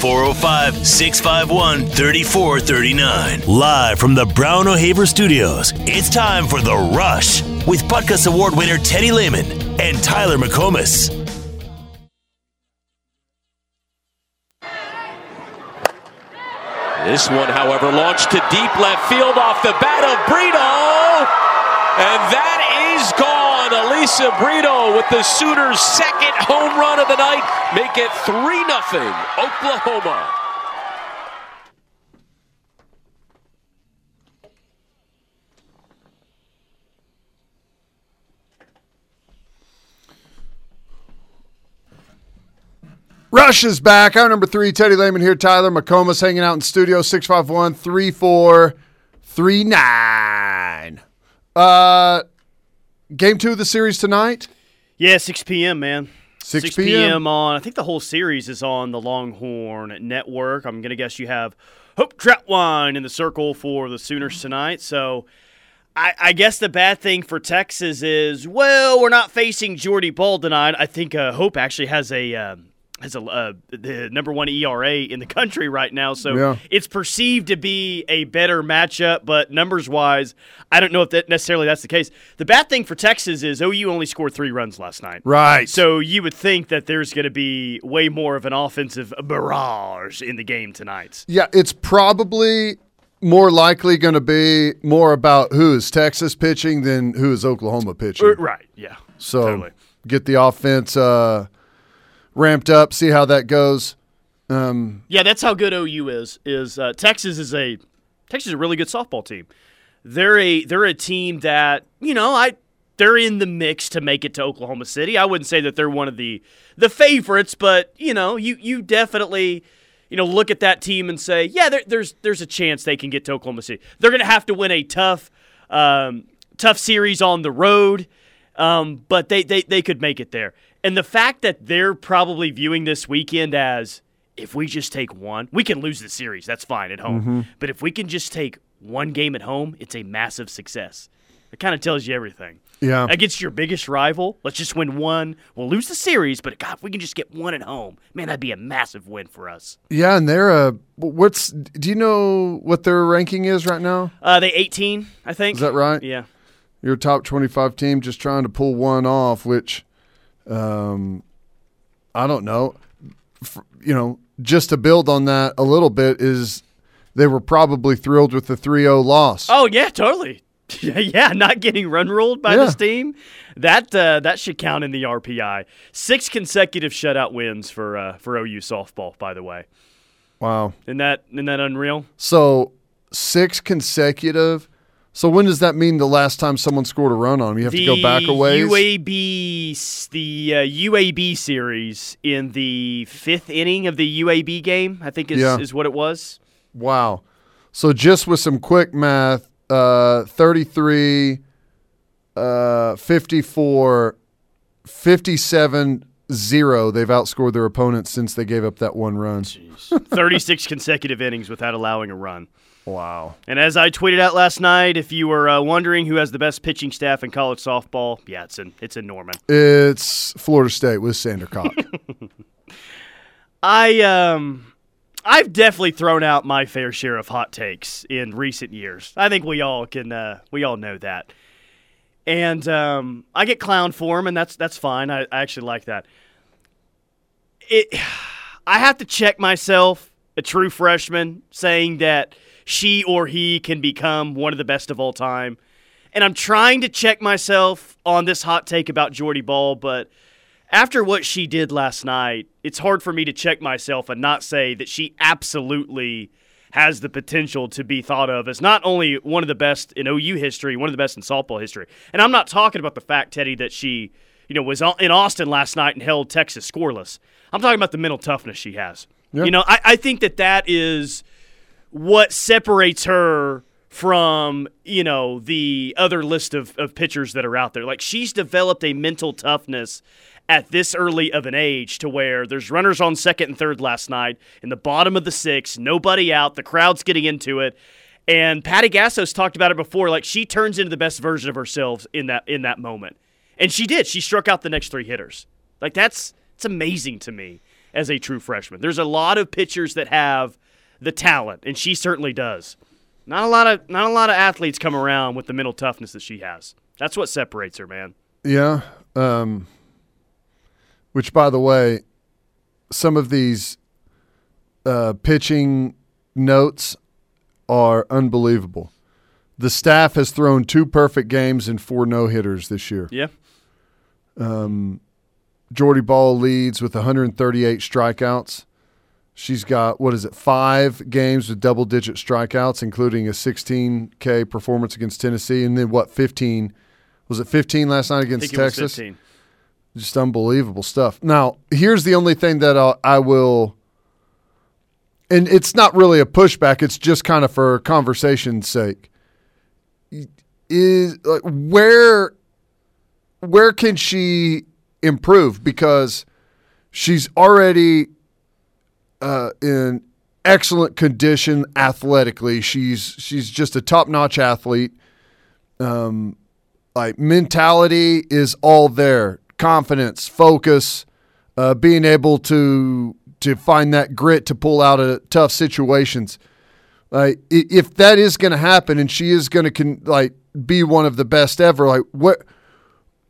405 651 3439. Live from the Brown O'Haver Studios, it's time for The Rush with Butkus Award winner Teddy Lehman and Tyler McComas. This one, however, launched to deep left field off the bat of Brito. And that is gone. Elisa Brito with the Sooners' second home run of the night. Make it 3 0 Oklahoma. Rush is back. Our number three, Teddy Lehman here. Tyler McComas hanging out in studio 651 3439. Uh, game two of the series tonight? Yeah, 6 p.m., man. 6 p.m. on, I think the whole series is on the Longhorn Network. I'm going to guess you have Hope Trautwein in the circle for the Sooners tonight. So I, I, guess the bad thing for Texas is, well, we're not facing Jordy Bahl tonight. I think uh, Hope actually has a. Um, has a uh, the number one ERA in the country right now, so yeah. it's perceived to be a better matchup. But numbers wise, I don't know if that necessarily that's the case. The bad thing for Texas is OU only scored three runs last night, right? So you would think that there's going to be way more of an offensive barrage in the game tonight. Yeah, it's probably more likely going to be more about who is Texas pitching than who is Oklahoma pitching. Right. Yeah. So totally. get the offense. Uh, ramped up. See how that goes. Um, yeah, that's how good OU is. Is uh, Texas is a Texas is a really good softball team. They're a they're a team that you know I they're in the mix to make it to Oklahoma City. I wouldn't say that they're one of the the favorites, but you know you you definitely you know look at that team and say yeah there, there's there's a chance they can get to Oklahoma City. They're going to have to win a tough um, tough series on the road, um, but they, they they could make it there. And the fact that they're probably viewing this weekend as if we just take one, we can lose the series. That's fine at home. Mm-hmm. But if we can just take one game at home, it's a massive success. It kind of tells you everything. Yeah. Against your biggest rival, let's just win one. We'll lose the series, but God, if we can just get one at home, man, that'd be a massive win for us. Yeah, and they're a what's do you know what their ranking is right now? Uh, they 18, I think. Is that right? Yeah. Your top 25 team just trying to pull one off, which um, I don't know. For, you know, just to build on that a little bit is they were probably thrilled with the 3-0 loss. Oh yeah, totally. yeah, not getting run ruled by Yeah. this team. That uh, that should count in the RPI. Six consecutive shutout wins for uh, for OU softball. By the way, Wow. isn't that isn't that unreal? So six consecutive. So when does that mean the last time someone scored a run on them? You have to go back a ways. UAB, the uh, UAB series in the fifth inning of the UAB game, I think is, Yeah. is what it was. Wow. So just with some quick math, uh, 33, uh, 54, 57, 0. They've outscored their opponents since they gave up that one run. 36 consecutive innings without allowing a run. Wow. And as I tweeted out last night, if you were uh, wondering who has the best pitching staff in college softball, yeah, it's in it's in Norman. It's Florida State with Sandercock. I um I've definitely thrown out my fair share of hot takes in recent years. I think we all can uh, we all know that. And um, I get clowned for them, and that's that's fine. I, I actually like that. It, I have to check myself, a true freshman, saying that she or he can become one of the best of all time. And I'm trying to check myself on this hot take about Jordy Bahl, but after what she did last night, it's hard for me to check myself and not say that she absolutely has the potential to be thought of as not only one of the best in OU history, one of the best in softball history. And I'm not talking about the fact, Teddy, that she, you know, was in Austin last night and held Texas scoreless. I'm talking about the mental toughness she has. Yeah. You know, I, I think that that is what separates her from you know the other list of, of pitchers that are out there. Like she's developed a mental toughness at this early of an age to where there's runners on second and third last night in the bottom of the six nobody out the crowd's getting into it. And Patty Gasso's talked about it before like she turns into the best version of herself in that in that moment. And she did. She struck out the next three hitters. Like that's it's amazing to me as a true freshman. There's a lot of pitchers that have the talent, and she certainly does. Not a lot of not a lot of athletes come around with the mental toughness that she has. That's what separates her, man. Yeah. Um, which, by the way, some of these uh, pitching notes are unbelievable. The staff has thrown two perfect games and four no hitters this year. Yeah. Um, Jordy Bahl leads with 138 strikeouts. She's got what is it? Five games with double-digit strikeouts, including a 16K performance against Tennessee, and then what? 15? Was it 15 last night against think it was Texas? 15. Just unbelievable stuff. Now, here's the only thing that I'll, I will, and it's not really a pushback. It's just kind of for conversation's sake. Is like where, where can she improve? Because she's already uh, in excellent condition athletically. She's she's just a top notch athlete. Um, like mentality is all there. Confidence focus uh, being able to to find that grit to pull out of tough situations. Like if that is going to happen and she is going to con- like be one of the best ever like what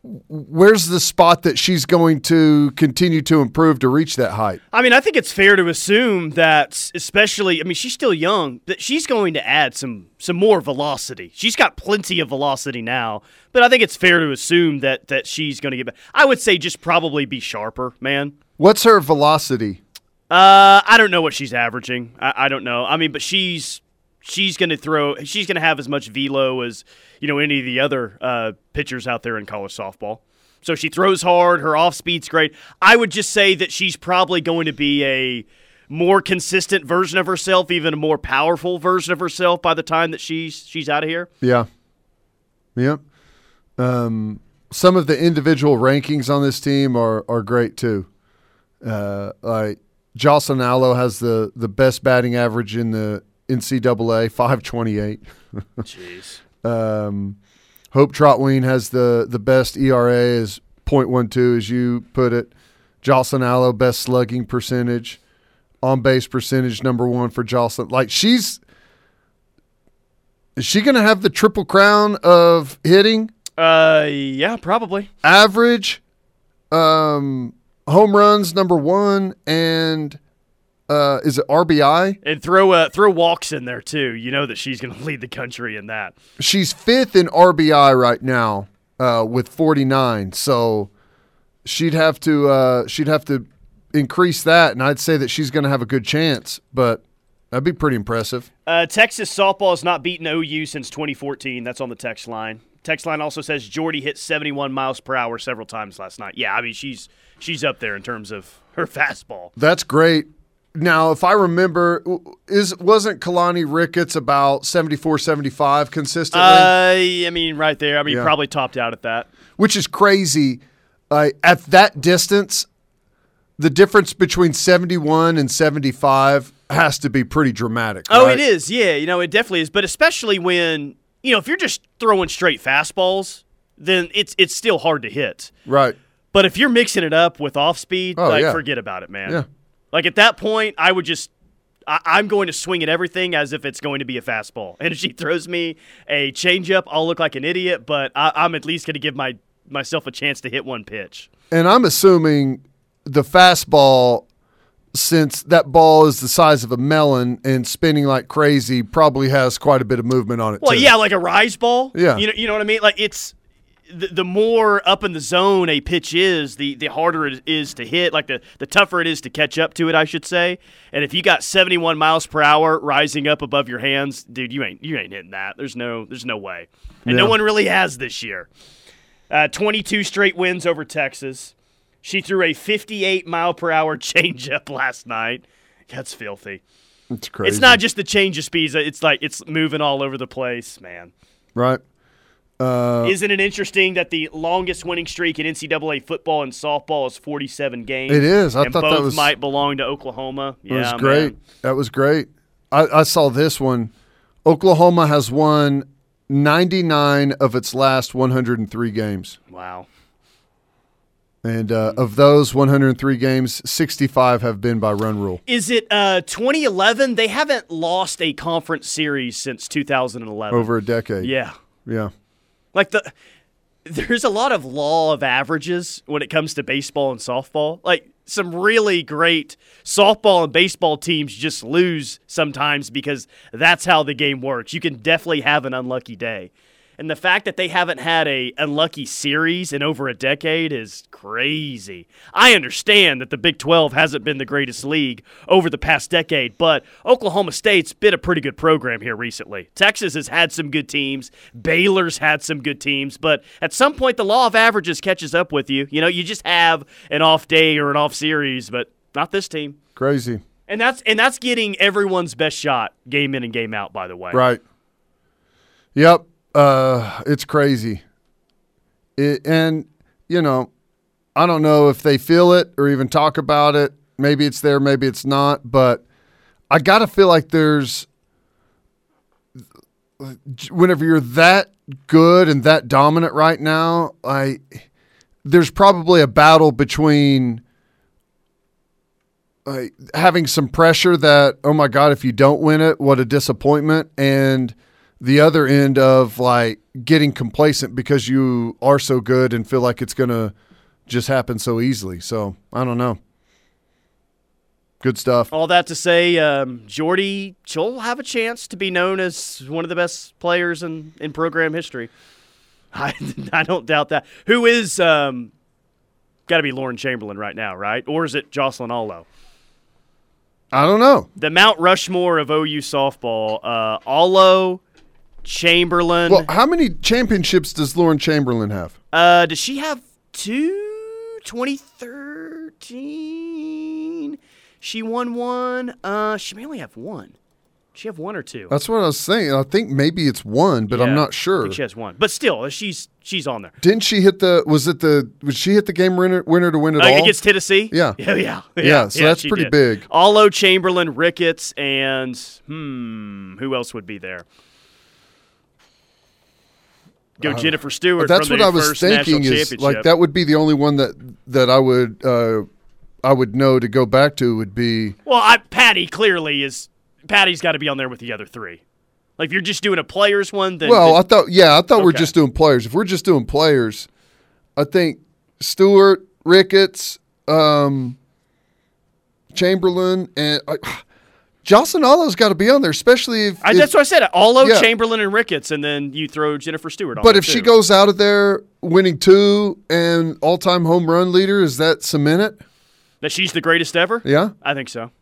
where's the spot that she's going to continue to improve to reach that height I mean, I think it's fair to assume that, especially, I mean, she's still young, that she's going to add some some more velocity. She's got plenty of velocity now, but I think it's fair to assume that that she's going to get. Back. I would say just probably be sharper, man. what's her velocity Uh, I don't know what she's averaging. I, I don't know. I mean, but she's she's going to throw. She's going to have as much velo as you know any of the other uh, pitchers out there in college softball. So she throws hard. Her off speed's great. I would just say that she's probably going to be a more consistent version of herself, even a more powerful version of herself by the time that she's she's out of here. Yeah. Yeah. Um, some of the individual rankings on this team are are great too. Uh, like Jocelyn Alo has the the best batting average in the NCAA, five twenty eight. Jeez. Um, Hope Trautwein has the the best ERA is .12 as you put it. Jocelyn Alo best slugging percentage, on base percentage number one for Jocelyn. Like she's is she going to have the triple crown of hitting, Uh, yeah, probably. average, um, home runs number one, and uh, is it RBI? And throw uh, throw walks in there too. You know that she's going to lead the country in that. she's fifth in RBI right now uh, with 49. So she'd have to uh, she'd have to increase that, and I'd say that she's going to have a good chance. But that'd be pretty impressive. Uh, Texas softball has not beaten OU since 2014. That's on the text line. Text line also says Jordy hit 71 miles per hour several times last night. Yeah, I mean she's she's up there in terms of her fastball. That's great. Now, if I remember, is wasn't Keilani Ricketts about 74, 75 consistently, Uh, I mean right there. I mean Yeah. probably topped out at that. which is crazy. Uh, at that distance, the difference between 71 and 75 has to be pretty dramatic. Oh, right? it is. Yeah, you know it definitely is. But especially when you know if you're just throwing straight fastballs, then it's it's still hard to hit. Right. But if you're mixing it up with off speed, Oh, like yeah. forget about it, man. Yeah. Like at that point, I would just. I, I'm going to swing at everything as if it's going to be a fastball. And if she throws me a changeup, I'll look like an idiot. But I, I'm at least going to give my myself a chance to hit one pitch. And I'm assuming the fastball, since that ball is the size of a melon and spinning like crazy, probably has quite a bit of movement on it. Well, too. yeah, like a rise ball. Yeah. you know, you know what I mean. Like it's the, the more up in the zone a pitch is, the the harder it is to hit. Like the the tougher it is to catch up to it, I should say. And if you got 71 miles per hour rising up above your hands, dude, you ain't you ain't hitting that. There's no there's no way, and no one really has this year. Uh, 22 straight wins over Texas. She threw a 58 mile per hour changeup last night. That's filthy. It's crazy. It's not just the change of speeds. It's like it's moving all over the place, man. right. Isn't it interesting that the longest winning streak in NCAA football and softball is 47 games? It is. I thought that was- might belong to Oklahoma. It yeah, was man. great. That was great. I, I saw this one. Oklahoma has won 99 of its last 103 games. Wow. And uh, of those 103 games, 65 have been by run rule. Is it uh, 2011? They haven't lost a conference series since 2011. Over a decade. Yeah. Yeah. Like the there's a lot of law of averages when it comes to baseball and softball. Like some really great softball and baseball teams just lose sometimes because that's how the game works. You can definitely have an unlucky day. And the fact that they haven't had a unlucky series in over a decade is crazy. I understand that the Big 12 hasn't been the greatest league over the past decade, but Oklahoma State's been a pretty good program here recently. Texas has had some good teams, Baylor's had some good teams, but at some point the law of averages catches up with you. You know, you just have an off day or an off series, but not this team. Crazy. And that's and that's getting everyone's best shot game in and game out by the way. Right. Yep. Uh, it's crazy. It, and, you know, I don't know if they feel it or even talk about it. Maybe it's there, maybe it's not. But I got to feel like there's, whenever you're that good and that dominant right now, I, there's probably a battle between having some pressure that, oh my God, if you don't win it, what a disappointment. And, the other end of like getting complacent because you are so good and feel like it's going to just happen so easily. So I don't know. Good stuff. All that to say, um, Jordy, she'll have a chance to be known as one of the best players in, in program history. I, I don't doubt that. Who is um, got to be Lauren Chamberlain right now, right? Or is it Jocelyn Alo? I don't know. The Mount Rushmore of OU softball. Uh, Alo, Chamberlain. Well, how many championships does Lauren Chamberlain have? Uh, does she have two? 2013. She won one. Uh, she may only have one. She have one or two. That's what I was saying. I think maybe it's one, but I'm Yeah, not I sure. she has one, but still, she's she's on there. Didn't she hit the? Was it the? Was she hit the game winner, winner to win it Uh, all? against Tennessee. Yeah. yeah, yeah, Yeah, so that's pretty did. big. Alo Chamberlain, Ricketts, and hmm, who else would be there? Go Jennifer Stewart. That's what I was thinking. Is like that would be the only one that that I would uh, I would know to go back to would be Well, I, Patty clearly is. Patty's got to be on there with the other three. Like if you're just doing a players one, then Well, I thought, yeah, I thought we're just doing players. If we're just doing players, I think Stewart, Ricketts, um, Chamberlain, and uh, Jocelyn Alo's got to be on there, especially if. I, if- that's what I said. Alo, Yeah. Chamberlain, and Ricketts, and then you throw Jennifer Stewart on. but if she goes out of there winning two and all-time home run leader, is that cement it? that she's the greatest ever, Yeah. I think so.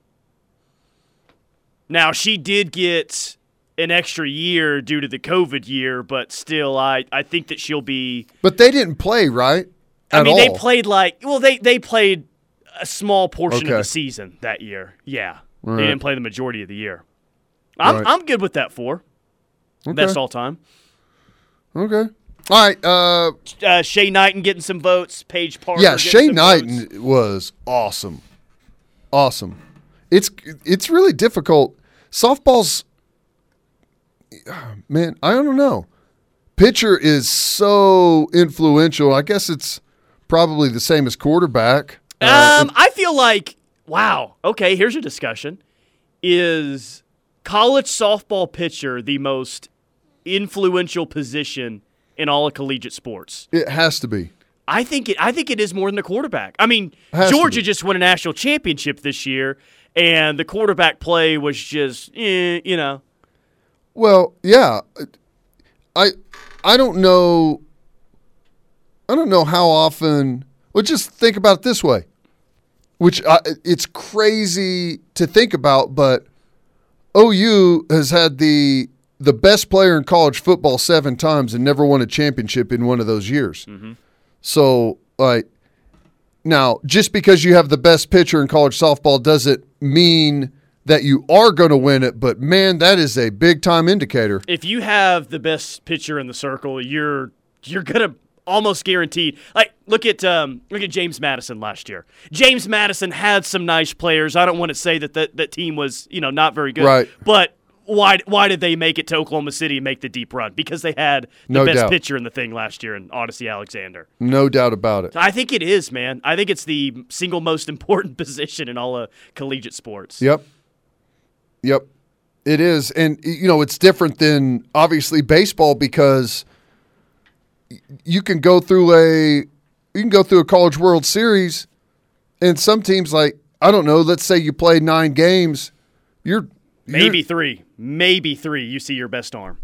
Now she did get an extra year due to the COVID year, but still, I I think that she'll be. But they didn't play right. I mean, they played like well, they they played a small portion of the season that year. Yeah, Right. they didn't play the majority of the year. I'm Right. I'm good with that four. Best all time. Okay. All right. Uh, Uh, Shay Knighton getting some votes. Paige Parker. yeah, Shay Knighton votes. was awesome. Awesome. It's it's really difficult. Softball's man, I don't know. Pitcher is so influential. I guess it's probably the same as quarterback. Uh, Um, I feel like wow. Okay, here's a discussion: Is college softball pitcher the most influential position in all of collegiate sports? it has to be. I think it. I think it is more than the quarterback. I mean, Georgia just won a national championship this year, and the quarterback play was just, eh, you know. Well, yeah. I I don't know I don't know how often well just think about it this way. Which I, it's crazy to think about, but OU has had the the best player in college football 7 times and never won a championship in one of those years. Mm-hmm. So, like now, just because you have the best pitcher in college softball doesn't mean that you are going to win it, but man, that is a big time indicator. if you have the best pitcher in the circle, you're you're gonna almost guaranteed. Like look at um, look at James Madison last year. James Madison had some nice players. I don't want to say that that, that team was you know not very good, Right. But why why did they make it to Oklahoma City and make the deep run? Because they had the No best doubt. pitcher in the thing last year in Odicci Alexander. No doubt about it. I think it is, man. I think it's the single most important position in all of collegiate sports. Yep. Yep. It is. And, you know, it's different than obviously baseball because you can go through a you can go through a college world series and some teams like I don't know, let's say you play nine games, you're Maybe you're- three, maybe three. You see your best arm.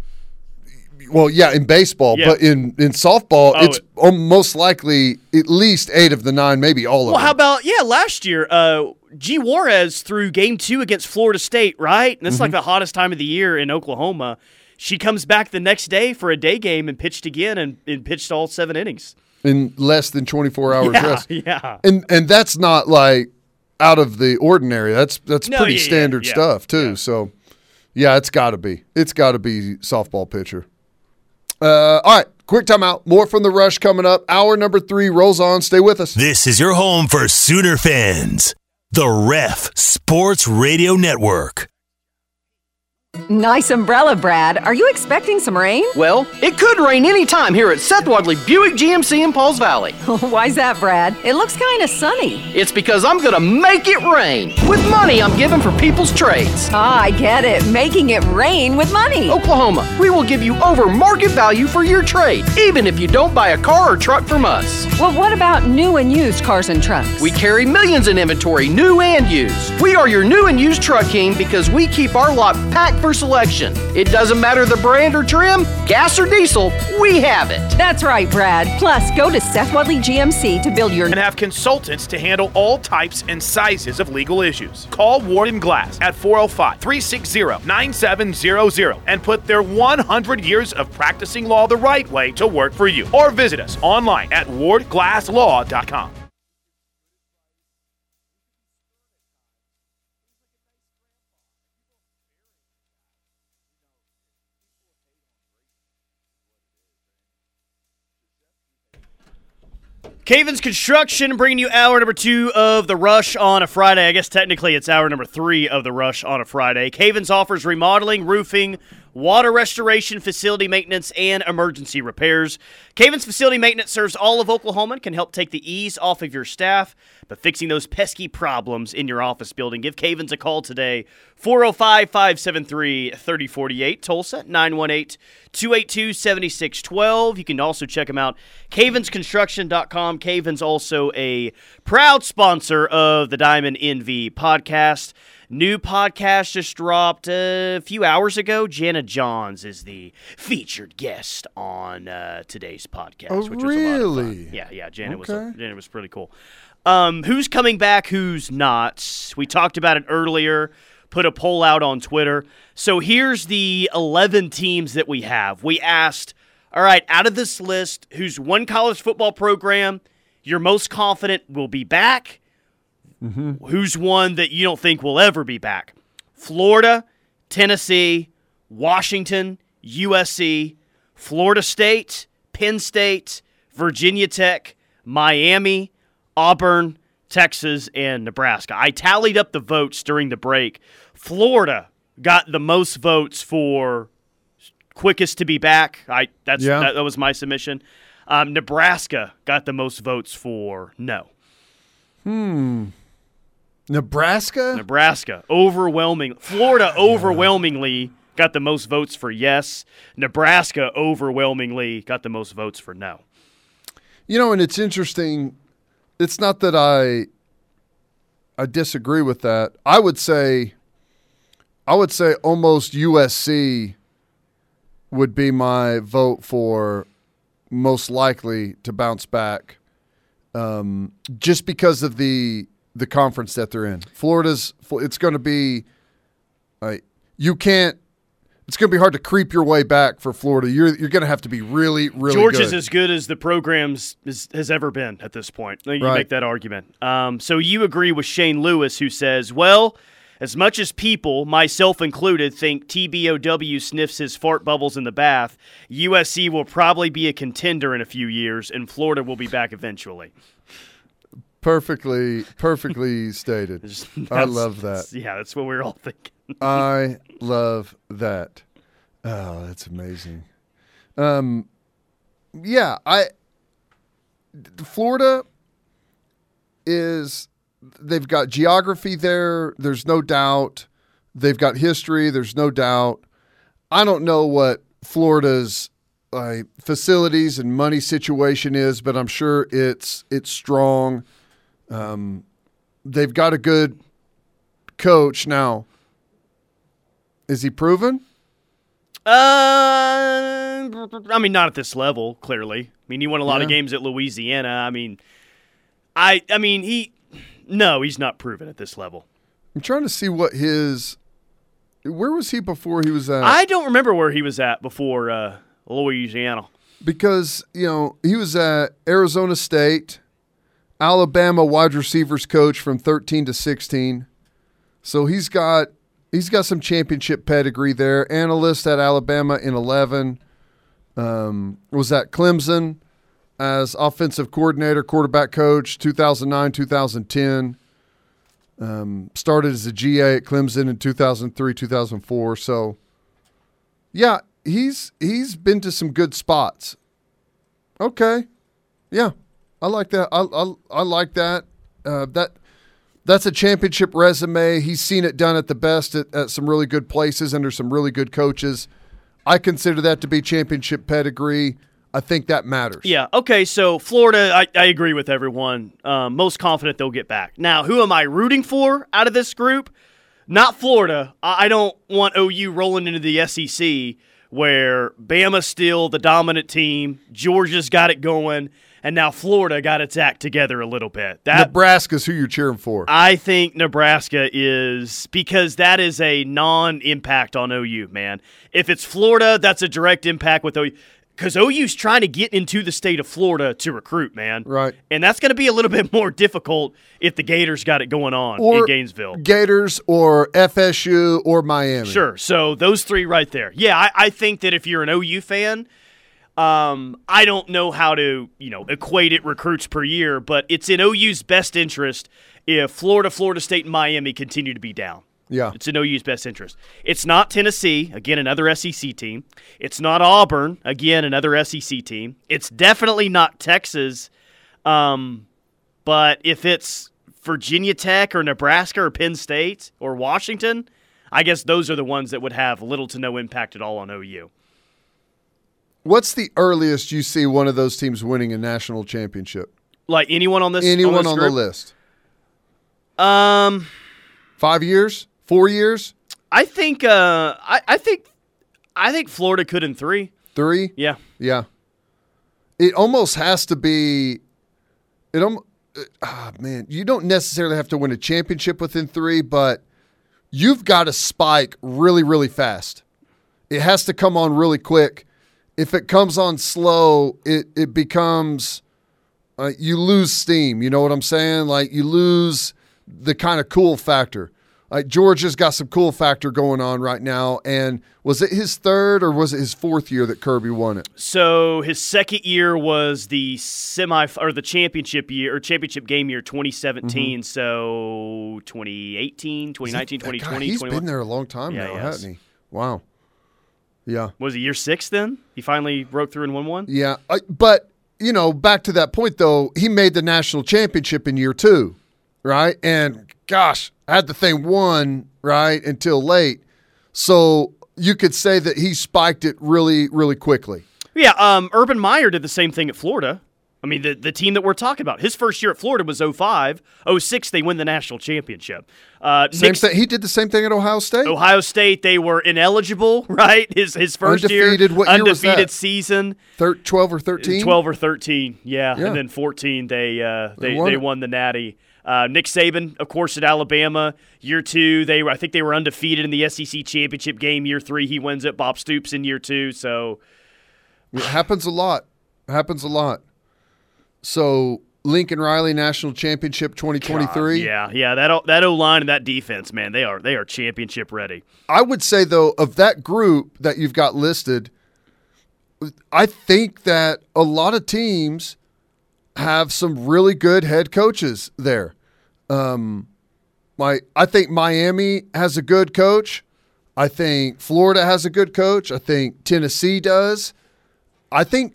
well, yeah, in baseball, Yeah. but in in softball, Oh, it's it- most likely at least eight of the nine, maybe all of them. Well, how about yeah? Last year, uh, G. Juarez threw Game Two against Florida State, right? And this is like Mm-hmm. the hottest time of the year in Oklahoma. She comes back the next day for a day game and pitched again and, and pitched all seven innings. in less than twenty four hours Yeah, rest. yeah. and and that's not like out of the ordinary. That's that's No, pretty yeah, yeah, standard yeah, stuff too. So yeah, it's got to be. It's got to be softball pitcher. Uh, all right, quick timeout. More from the rush coming up. Hour number three rolls on. Stay with us. This is your home for Sooner fans. The Ref Sports Radio Network. Nice umbrella, Brad. Are you expecting some rain? Well, it could rain anytime here at Seth Wadley Buick GMC in Pauls Valley. Why's that, Brad? It looks kind of sunny. It's because I'm gonna make it rain with money I'm giving for people's trades. Ah, I get it. Making it rain with money. Oklahoma, we will give you over market value for your trade, even if you don't buy a car or truck from us. Well, what about new and used cars and trucks? We carry millions in inventory, new and used. We are your new and used truck king because we keep our lot packed for selection. It doesn't matter the brand or trim, gas or diesel, we have it. That's right, Brad. Plus, go to Seth Wadley GMC to build your and have consultants to handle all types and sizes of legal issues. Call Ward and Glass at 405 360 9700 and put their 100 years of practicing law the right way to work for you. Or visit us online at wardglasslaw.com. Cavens Construction bringing you hour number two of the Rush on a Friday. I guess technically it's hour number three of the Rush on a Friday. Cavens offers remodeling, roofing, water restoration, facility maintenance, and emergency repairs. Cavens Facility Maintenance serves all of Oklahoma and can help take the ease off of your staff by fixing those pesky problems in your office building. Give Cavens a call today, 405 573 3048. Tulsa, 918 282 7612. You can also check them out, cavensconstruction.com. Cavens also a proud sponsor of the Diamond NV podcast. New podcast just dropped a few hours ago. Jana Johns is the featured guest on uh, today's podcast. Oh, which was a lot of fun. really? Yeah, yeah. Jana was Okay. Jana was pretty cool. Um, who's coming back? Who's not? We talked about it earlier. Put a poll out on Twitter. So here's the 11 teams that we have. We asked, all right, out of this list, who's one college football program you're most confident will be back? Who's one that you don't think will ever be back? Florida, Tennessee, Washington, USC, Florida State, Penn State, Virginia Tech, Miami, Auburn, Texas, and Nebraska. I tallied up the votes during the break. Florida got the most votes for quickest to be back. I that's Yeah. that, that was my submission. Um, Nebraska got the most votes for no. Nebraska. Nebraska overwhelming. Florida overwhelmingly got the most votes for yes. Nebraska overwhelmingly got the most votes for no. You know, and it's interesting. It's not that I I disagree with that. I would say I would say almost USC would be my vote for most likely to bounce back, um, just because of the the conference that they're in. Florida's it's going to be like you can't. It's going to be hard to creep your way back for Florida. You're you're going to have to be really really Georgia's good. as good as the programs is, has ever been at this point. You Right. make that argument. Um, so you agree with Shane Lewis, who says, "Well, as much as people, myself included, think TBOW sniffs his fart bubbles in the bath, USC will probably be a contender in a few years, and Florida will be back eventually." Perfectly, perfectly stated. I love that. Yeah, that's what we're all thinking. I love that. Oh, that's amazing. Um, yeah, I Florida is they've got geography there. There's no doubt. They've got history. There's no doubt. I don't know what Florida's uh, facilities and money situation is, but I'm sure it's it's strong. Um, they've got a good coach now. Is he proven? Uh, I mean, not at this level. Clearly, I mean, he won a lot of games at Louisiana. I mean, I, I mean, he, no, he's not proven at this level. I'm trying to see what his. Where was he before he was at? I don't remember where he was at before uh, Louisiana. because you know he was at Arizona State, Alabama wide receivers coach from 13 to 16. So he's got he's got some championship pedigree there. Analyst at Alabama in 11. Um, was at Clemson as offensive coordinator, quarterback coach 2009 2010. Um, started as a GA at Clemson in 2003 2004. So yeah, he's he's been to some good spots. Okay, yeah, I like that. I I, I like that. Uh, that that's a championship resume. He's seen it done at the best at, at some really good places under some really good coaches. I consider that to be championship pedigree. I think that matters. Yeah. Okay. So Florida, I, I agree with everyone. Um, most confident they'll get back. Now, who am I rooting for out of this group? Not Florida. I, I don't want OU rolling into the SEC where Bama's still the dominant team. Georgia's got it going, and now Florida got its act together a little bit. That Nebraska's who you're cheering for. I think Nebraska is because that is a non-impact on OU, man. If it's Florida, that's a direct impact with OU. Because OU's trying to get into the state of Florida to recruit, man. Right. And that's going to be a little bit more difficult if the Gators got it going on or in Gainesville. Gators or FSU or Miami. Sure. So those three right there. Yeah, I, I think that if you're an OU fan, um, I don't know how to, you know, equate it recruits per year, but it's in OU's best interest if Florida, Florida State, and Miami continue to be down. Yeah. It's in OU's best interest. It's not Tennessee, again, another SEC team. It's not Auburn, again, another SEC team. It's definitely not Texas. Um, but if it's Virginia Tech or Nebraska or Penn State or Washington, I guess those are the ones that would have little to no impact at all on OU. What's the earliest you see one of those teams winning a national championship? Like anyone on this Anyone on, this on the list? Um, Five years? Four years? I think uh, I, I think I think Florida could in three. Three? Yeah. Yeah. It almost has to be. It almost. Ah, man, you don't necessarily have to win a championship within three, but you've got to spike really, really fast. It has to come on really quick. If it comes on slow, it it becomes uh, you lose steam. You know what I'm saying? Like you lose the kind of cool factor. Like Georgia's got some cool factor going on right now. And was it his third or was it his fourth year that Kirby won it? So his second year was the semi or the championship year or championship game year 2017. So 2018, 2019, Mm-hmm. That guy, 2020, He's 21. been there a long time Yeah, now, he hasn't he? Wow. Yeah. Was it year six then? He finally broke through and won one? Yeah. I, but, you know, back to that point, though, he made the national championship in year two, right? And gosh, had the thing won, right, until late. So you could say that he spiked it really, really quickly. Yeah, um, Urban Meyer did the same thing at Florida. I mean, the, the team that we're talking about. His first year at Florida was 05. 06, they win the national championship. Uh, Same Nick's- thing. He did the same thing at Ohio State. Ohio State, they were ineligible, right? His his first Undefeated. year, What year was undefeated that? season. Thir- 12 or 13? 12 or 13, yeah. Yeah. And then 14, they uh, they, They won they won the Natty. Uh, Nick Saban, of course, at Alabama. Year two, they were, I think they were undefeated in the SEC championship game. Year three, he wins it. Bob Stoops in year two. So It happens a lot. happens a lot. So Lincoln Riley National Championship 2023. yeah, yeah, that O- that O line and that defense, man, they are they are championship ready. I would say though of that group that you've got listed, I think that a lot of teams have some really good head coaches there. Um, My I think Miami has a good coach. I think Florida has a good coach. I think Tennessee does. I think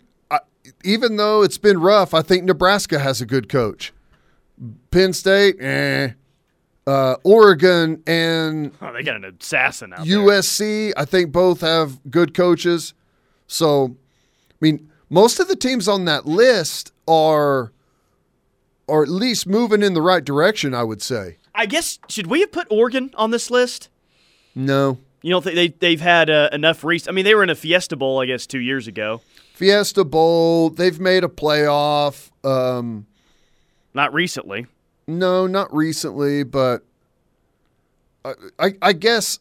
even though it's been rough, I think Nebraska has a good coach. Penn State, eh. Uh, Oregon and Oh, they got an assassin out there. USC, I think both have good coaches. So, I mean, most of the teams on that list are are at least moving in the right direction, I would say. I guess should we have put Oregon on this list? No. You don't think they they've had uh, enough rec I mean, they were in a Fiesta Bowl, I guess, two years ago. Fiesta Bowl, they've made a playoff. Um, Not recently. no, not recently, but I, I, I guess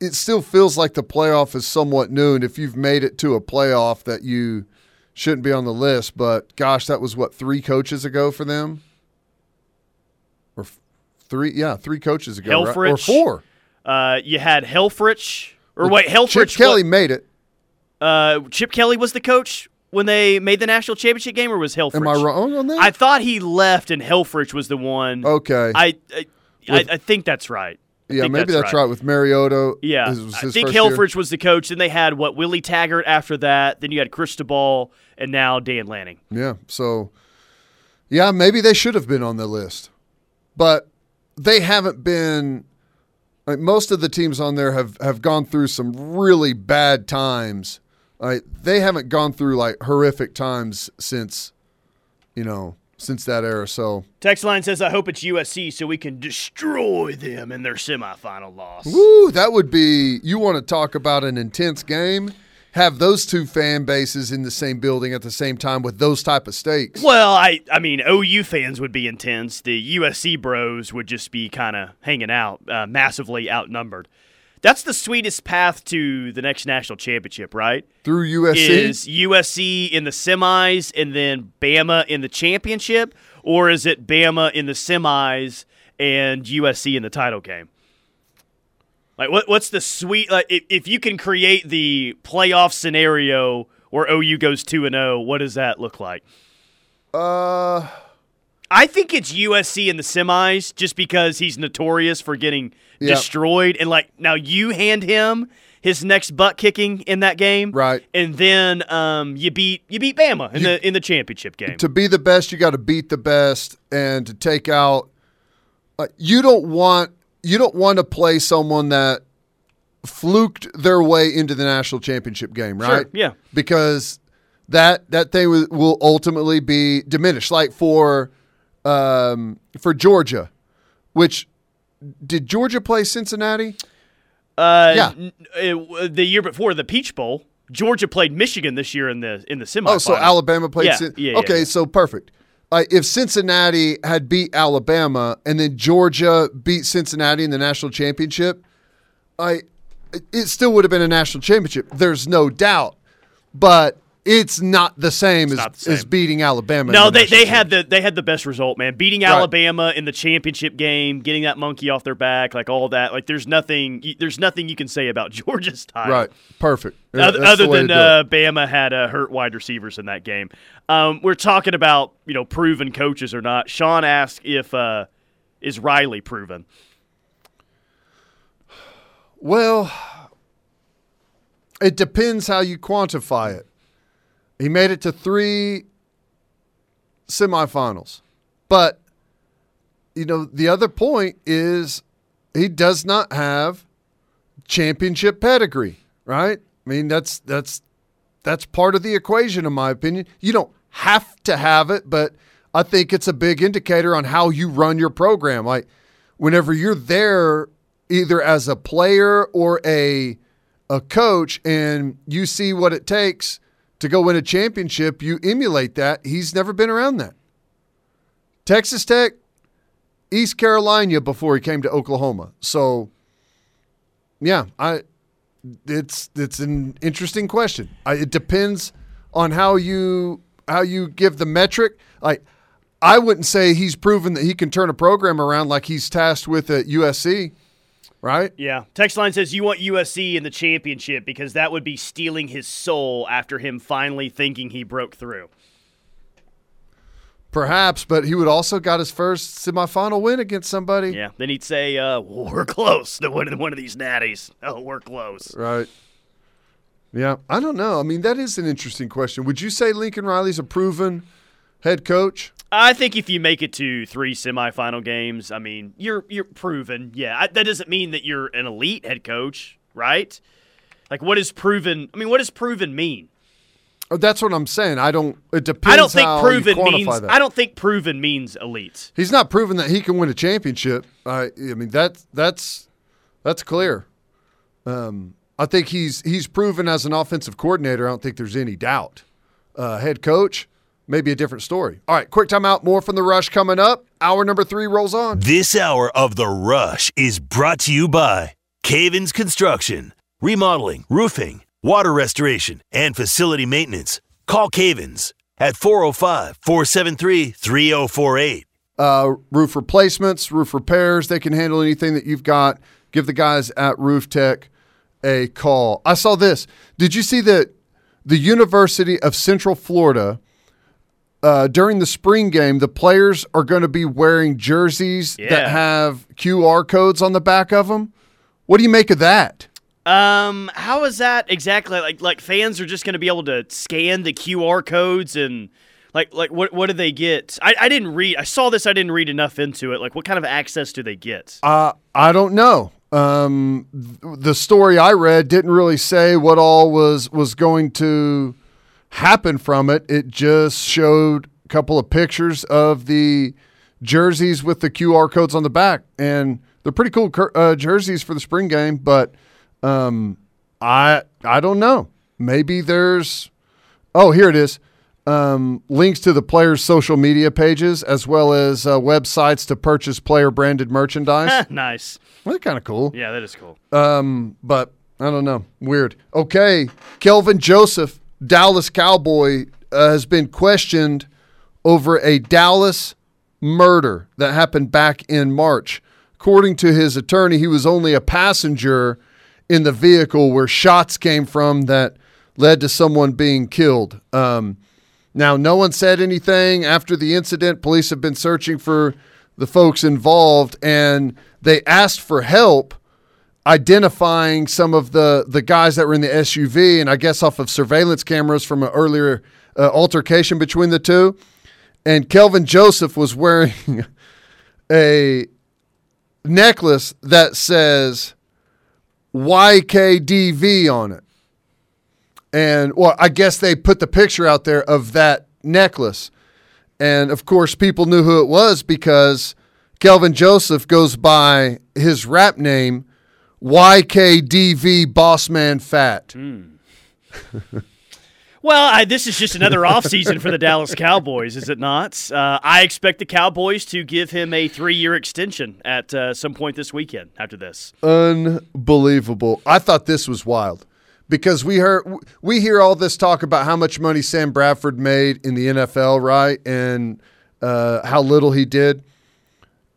it still feels like the playoff is somewhat new. And if you've made it to a playoff, that you shouldn't be on the list. But gosh, that was what three coaches ago for them, or f- three? Yeah, three coaches ago, right? or four. Uh, you had Helfrich, or wait, Helfrich. Chip Kelly made it. Uh, Chip Kelly was the coach when they made the national championship game, or was Helfrich? Am I wrong on that? I thought he left and Helfrich was the one. okay. I I, With- I I think that's right. I yeah, maybe that's, right. with Mariota. Yeah, This was I think first year. Helfrich was the coach. Then they had what Willie Taggart after that. Then you had Cristobal, and now Dan Lanning. Yeah. So, yeah, maybe they should have been on the list, but they haven't been. Most of the teams on there have have gone through some really bad times. Like they haven't gone through like horrific times since, you know, since that era. So, Text line says, "I hope it's USC so we can destroy them in their semifinal loss." woo, that would be. You want to talk about an intense game? Have those two fan bases in the same building at the same time with those type of stakes. Well, I I mean, OU fans would be intense. The USC bros would just be kind of hanging out, uh, massively outnumbered. That's the sweetest path to the next national championship, right? Through USC, Is USC in the semis and then Bama in the championship, or is it Bama in the semis and USC in the title game? Like, what, what's the sweet? Like, if, if you can create the playoff scenario where OU goes two and zero, what does that look like? uh, I think it's USC in the semis just because he's notorious for getting Yeah. destroyed. And like now you hand him his next butt kicking in that game. Right. And then um, you beat you beat Bama in the in the championship game. to be the best, you got to beat the best, and to take out. Uh, you don't want you don't want to play someone that fluked their way into the national championship game, Sure, right? yeah. because that that thing will- ultimately be diminished. Like for um, for Georgia, which did Georgia play Cincinnati? Uh, Yeah. uh, the year before the Peach Bowl, Georgia played Michigan this year in the in the semifinals. Oh, so Alabama played. Yeah, Cin- yeah, yeah, okay, yeah. so perfect. Uh, if Cincinnati had beat Alabama and then Georgia beat Cincinnati in the national championship, I it still would have been a national championship. There's no doubt, but it's not the same, as, the same. as beating Alabama. No, the they, they had the they had the best result, man. Beating Right. Alabama in the championship game, getting that monkey off their back, like all that. Like there's nothing there's nothing you can say about Georgia's time. right, perfect. Other, other than to do it. uh, Bama had uh, hurt wide receivers in that game. Um, we're talking about you know proven coaches or not. Sean asked if uh, is Riley proven. Well, it depends how you quantify it. He made it to three semifinals. But, you know, the other point is he does not have championship pedigree, right? I mean, that's that's that's part of the equation in my opinion. You don't have to have it, but I think it's a big indicator on how you run your program. Like whenever you're there either as a player or a a coach and you see what it takes to go win a championship, you emulate that. He's never been around that. Texas Tech, East Carolina before he came to Oklahoma. So yeah, I it's it's an interesting question. I, it depends on how you how you give the metric. Like I wouldn't say he's proven that he can turn a program around like he's tasked with at USC, right? Yeah. Text line says you want USC in the championship because that would be stealing his soul after him finally thinking he broke through. perhaps, but he would also got his first semifinal win against somebody. Yeah. Then he'd say, uh, "We're close to winning one of these natties. Oh, we're close." Right. Yeah, I don't know. I mean, that is an interesting question. Would you say Lincoln Riley's a proven head coach? I think if you make it to three semifinal games, I mean, you're you're proven. Yeah, I, that doesn't mean that you're an elite head coach, right? Like, what is proven? I mean, what does proven mean? Oh, That's what I'm saying. I don't. It depends. I don't think proven means. That. I don't think proven means elite. He's not proven that he can win a championship. I, I mean that's that's that's clear. Um, I think he's he's proven as an offensive coordinator. I don't think there's any doubt. Uh, head coach, maybe a different story. All right, quick timeout. More from the rush coming up. Hour number three rolls on. This hour of The Rush is brought to you by Cavens Construction, remodeling, roofing, water restoration, and facility maintenance. Call Cavens at 405 473 3048. uh, roof replacements, roof repairs. They can handle anything that you've got. Give the guys at Roof Tech a call. I saw this. Did you see that the University of Central Florida uh, during the spring game, the players are going to be wearing jerseys that have QR codes on the back of them? What do you make of that? Um, how is that exactly? Like, like fans are just going to be able to scan the QR codes and like, like what what do they get? I, I didn't read. I saw this. I didn't read enough into it. Like, what kind of access do they get? Uh, I don't know. Um, th- the story I read didn't really say what all was was going to happen from it. It just showed a couple of pictures of the jerseys with the QR codes on the back, and they're pretty cool uh, jerseys for the spring game. But um, I I don't know. Maybe there's oh here it is. Um, links to the players' social media pages as well as uh, websites to purchase player branded merchandise. nice. Well, they're kind of cool. Yeah, that is cool. Um, but I don't know. Weird. Okay. Kelvin Joseph, Dallas Cowboy, uh, has been questioned over a Dallas murder that happened back in March. According to his attorney, he was only a passenger in the vehicle where shots came from that led to someone being killed. Um, now, no one said anything after the incident. Police have been searching for the folks involved, and they asked for help identifying some of the the guys that were in the SUV, and I guess off of surveillance cameras from an earlier uh, altercation between the two. And Kelvin Joseph was wearing a necklace that says YKDV on it. And well, I guess they put the picture out there of that necklace. And of course, people knew who it was because Kelvin Joseph goes by his rap name, YKDV Bossman Fat. Well, I, this is just another offseason for the Dallas Cowboys, is it not? Uh, I expect the Cowboys to give him a three-year extension at uh, some point this weekend. After this, Unbelievable. I thought this was wild because we heard we hear all this talk about how much money Sam Bradford made in the NFL, right? And uh, how little he did.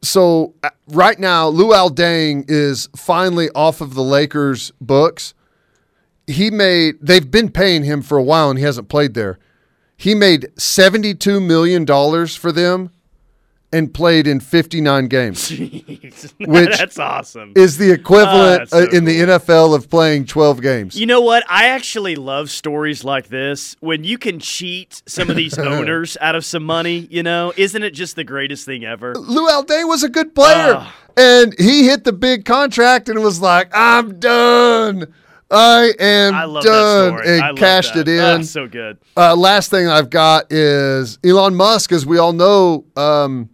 So uh, right now, Luol Deng is finally off of the Lakers' books. He made they've been paying him for a while and he hasn't played there. He made $72 million for them and played in 59 games. Which that's awesome. is the equivalent that's so uh, in the NFL of playing 12 games. You know what? I actually love stories like this when you can cheat some of these owners out of some money. You know, isn't it just the greatest thing ever? Luol Deng was a good player, Ah. and he hit the big contract and was like, "I'm done. I am I done," and cashed that. it in. Ah, so good. Uh, last thing I've got is Elon Musk, as we all know, um,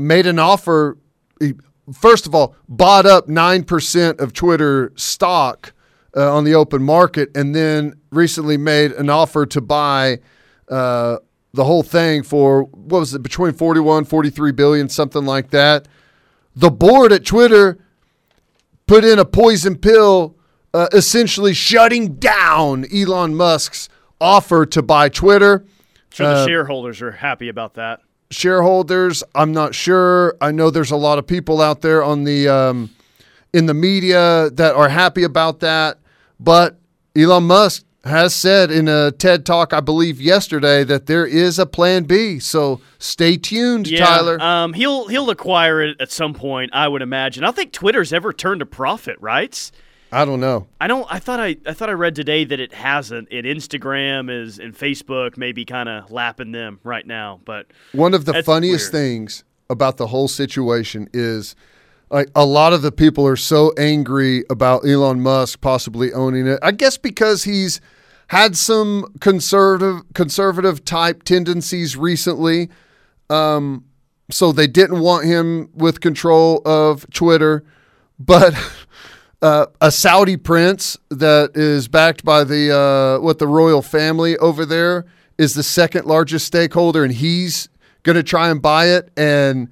made an offer. He, first of all, bought up nine percent of Twitter stock uh, on the open market, and then recently made an offer to buy uh, the whole thing for what was it between 41, 43 billion, something like that. The board at Twitter put in a poison pill, uh, essentially shutting down Elon Musk's offer to buy Twitter. Sure, Uh, the shareholders are happy about that. Shareholders, I'm not sure. I know there's a lot of people out there on the um, in the media that are happy about that, but Elon Musk has said in a TED talk, I believe yesterday, that there is a plan B. So stay tuned, Yeah, Tyler. Um, he'll he'll acquire it at some point, I would imagine. I think Twitter's ever turned a profit, right? I don't know. I don't. I thought I, I thought I read today that it hasn't. And Instagram is and Facebook maybe kind of lapping them right now. But One of the funniest weird. things about the whole situation is like a lot of the people are so angry about Elon Musk possibly owning it. I guess because he's had some conservative conservative type tendencies recently. Um, so they didn't want him with control of Twitter, but uh, a Saudi prince that is backed by the uh, what the royal family over there is the second largest stakeholder, and he's going to try and buy it. And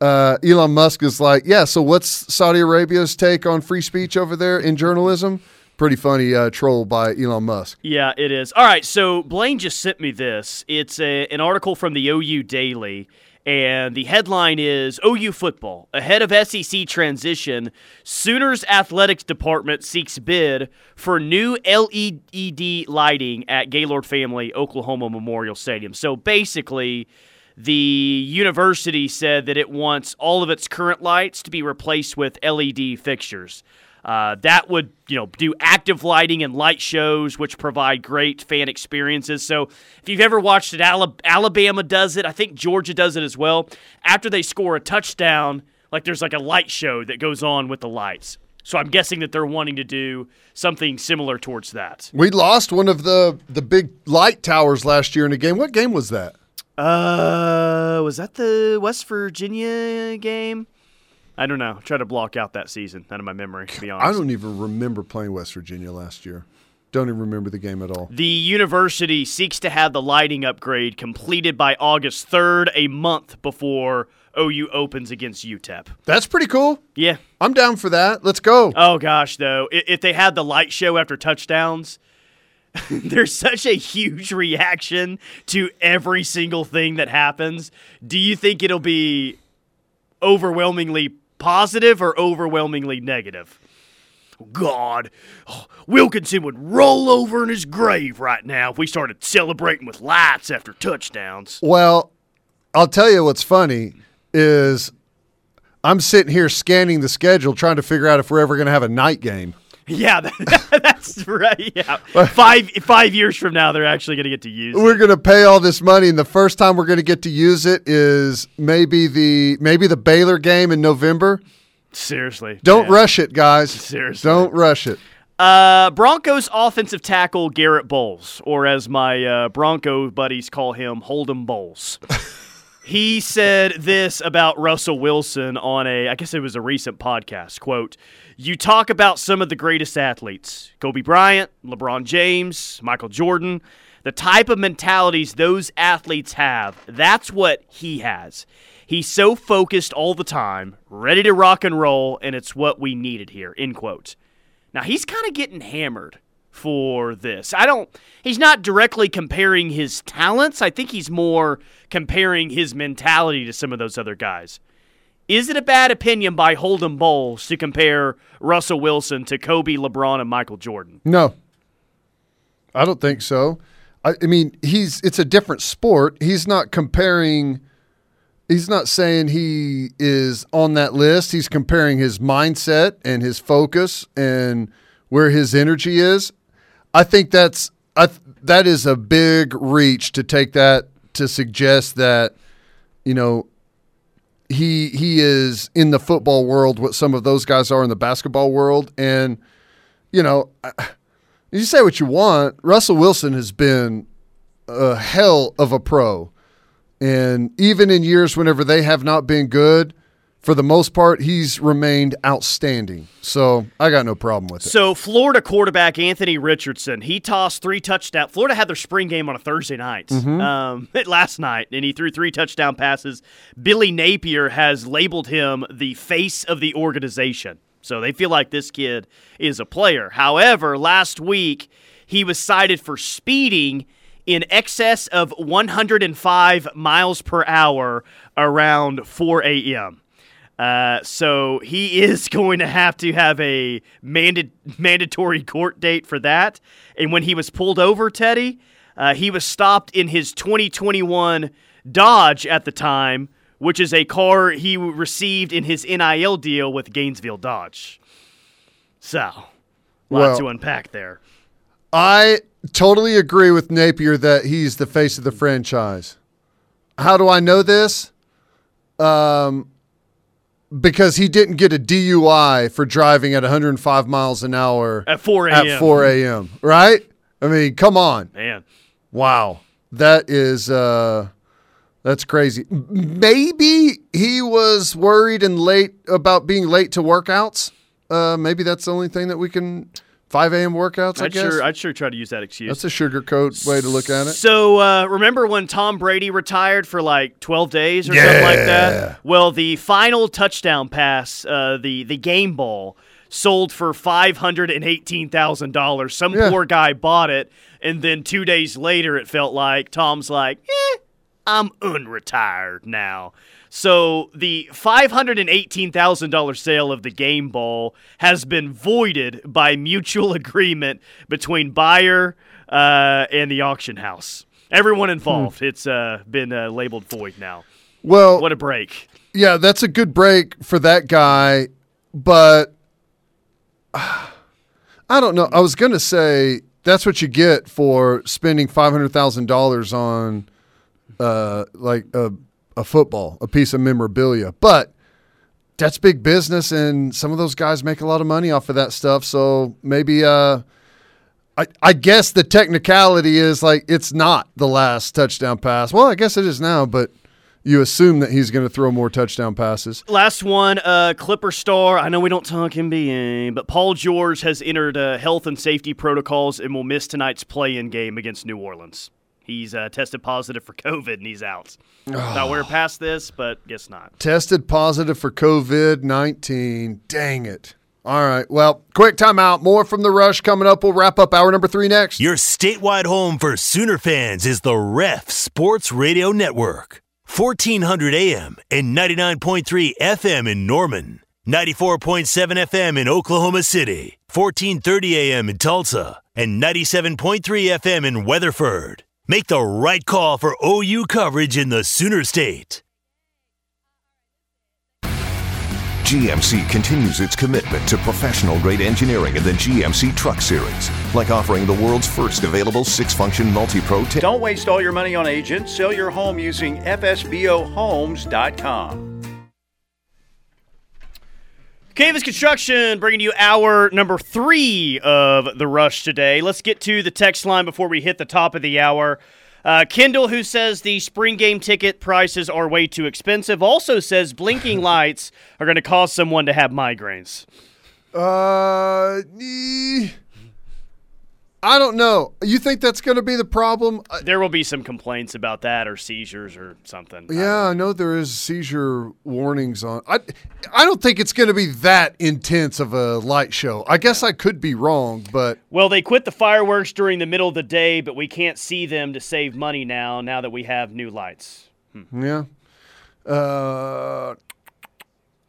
uh, Elon Musk is like, "Yeah, so what's Saudi Arabia's take on free speech over there in journalism?" Pretty funny uh, troll by Elon Musk. yeah, it is. All right. So Blaine just sent me this. It's a, an article from the OU Daily. And the headline is OU football ahead of SEC transition. Sooners athletics department seeks bid for new LED lighting at Gaylord Family Oklahoma Memorial Stadium. So basically, the university said that it wants all of its current lights to be replaced with LED fixtures. Uh, that would, you know, do active lighting and light shows, which provide great fan experiences. So, if you've ever watched it, Alabama does it. I think Georgia does it as well. After they score a touchdown, like there's like a light show that goes on with the lights. So I'm guessing that they're wanting to do something similar towards that. We lost one of the the big light towers last year in a game. What game was that? Uh, was that the West Virginia game? I don't know. Try to block out that season out of my memory. To be honest, I don't even remember playing West Virginia last year. Don't even remember the game at all. The university seeks to have the lighting upgrade completed by August 3rd, a month before OU opens against UTEP. That's pretty cool. Yeah. I'm down for that. Let's go. Oh gosh, though, if they had the light show after touchdowns, there's such a huge reaction to every single thing that happens. Do you think it'll be overwhelmingly positive or overwhelmingly negative? God, oh, Wilkinson would roll over in his grave right now if we started celebrating with lights after touchdowns. Well, I'll tell you what's funny is I'm sitting here scanning the schedule trying to figure out if we're ever going to have a night game. Yeah, that, that's right. Yeah, five five years from now, they're actually going to get to use. it. We're going to pay all this money and the first time we're going to get to use it is maybe the maybe the Baylor game in November. Seriously, Don't man. rush it, guys. Seriously. Don't rush it. Uh, Broncos offensive tackle Garett Bolles, or as my uh, Bronco buddies call him, Hold'em Bolles. he said this about Russell Wilson on a, I guess it was a recent podcast. Quote: "You talk about some of the greatest athletes: Kobe Bryant, LeBron James, Michael Jordan." The type of mentalities those athletes have, that's what he has. He's so focused all the time, ready to rock and roll, and it's what we needed here. End quote. Now he's kind of getting hammered for this. I don't he's not directly comparing his talents. I think he's more comparing his mentality to some of those other guys. Is it a bad opinion by Hold'em Bolles to compare Russell Wilson to Kobe, LeBron, and Michael Jordan? No. I don't think so. I, I mean, he's it's a different sport. He's not comparing he's not saying he is on that list. He's comparing his mindset and his focus and where his energy is. I think that's I th- that is a big reach to take that to suggest that you know he he is in the football world what some of those guys are in the basketball world. And you know you say what you want. Russell Wilson has been a hell of a pro. And even in years whenever they have not been good, for the most part, he's remained outstanding. So I got no problem with it. So Florida quarterback Anthony Richardson, he tossed three touchdowns. Florida had their spring game on a Thursday night, um, last night, and he threw three touchdown passes. Billy Napier has labeled him the face of the organization. So they feel like this kid is a player. However, last week he was cited for speeding in excess of 105 miles per hour around 4 a.m. Uh, so he is going to have to have a manda- mandatory court date for that. And when he was pulled over, Teddy, uh, he was stopped in his 2021 Dodge at the time, which is a car he received in his NIL deal with Gainesville Dodge. So, a lot Well- to unpack there. I totally agree with Napier that he's the face of the franchise. How do I know this? Um, because he didn't get a DUI for driving at 105 miles an hour At 4 a.m. At 4 a.m. Right? I mean, come on. Man. Wow, that is uh, that's crazy. Maybe he was worried and late about being late to workouts. Uh, maybe that's the only thing that we can 5 a.m. workouts. I I'd guess sure, I'd sure try to use that excuse. that's a sugarcoat way to look at it. So uh, remember when Tom Brady retired for like 12 days or something like that? Well, the final touchdown pass, uh, the the game ball, sold for five hundred and eighteen thousand dollars. Some Yeah. poor guy bought it, and then two days later, it felt like Tom's like, "Eh, I'm unretired now." So the five hundred and eighteen thousand dollars sale of the game ball has been voided by mutual agreement between buyer uh, and the auction house. Everyone involved. Hmm. It's uh, been uh, labeled void now. Well, What a break! yeah, that's a good break for that guy, but I don't know. I was gonna say that's what you get for spending five hundred thousand dollars on, uh, like a a football, a piece of memorabilia, but. That's big business, and some of those guys make a lot of money off of that stuff. So maybe, uh, I, I guess the technicality is like it's not the last touchdown pass. Well, I guess it is now, but you assume that he's going to throw more touchdown passes. Last one, uh, Clipper star. I know we don't talk NBA, but Paul George has entered uh, health and safety protocols and will miss tonight's play-in game against New Orleans. He's uh, tested positive for COVID and he's out. Thought we were past this, but guess not. Tested positive for COVID 19. Dang it. All right. Well, quick timeout. More from the rush coming up. We'll wrap up hour number three next. Your statewide home for Sooner fans is the Ref Sports Radio Network. 1400 AM and 99.3 FM in Norman. 94.7 FM in Oklahoma City. 1430 AM in Tulsa. And 97.3 FM in Weatherford. Make the right call for OU coverage in the Sooner State. GMC continues its commitment to professional grade engineering in the GMC Truck Series, like offering the world's first available six function multi pro. T- Don't waste all your money on agents. Sell your home using FSBOHomes.com. Canvas Construction bringing you hour number three of the rush today. Let's get to the text line before we hit the top of the hour. Uh, Kendall, who says the spring game ticket prices are way too expensive, also says blinking lights are going to cause someone to have migraines. Uh, I don't know. You think that's going to be the problem? Uh, There will be some complaints about that or seizures or something. Yeah, I know there is seizure warnings on. I I don't think it's going to be that intense of a light show. I guess I could be wrong, but Well, they quit the fireworks during the middle of the day, but we can't see them to save money now. Now that we have new lights. yeah. Uh,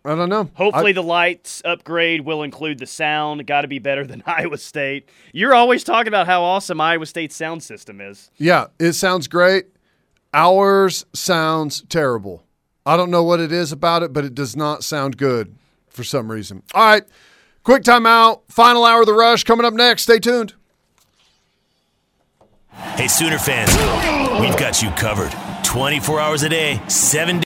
I don't know. Hopefully, I- the lights upgrade will include the sound. Got to be better than Iowa State. You're always talking about how awesome Iowa State's sound system is. yeah, it sounds great. Ours sounds terrible. I don't know what it is about it, but it does not sound good for some reason. All right, quick timeout. Final hour of the rush coming up next. Stay tuned. Hey, Sooner fans, we've got you covered 24 hours a day, seven days.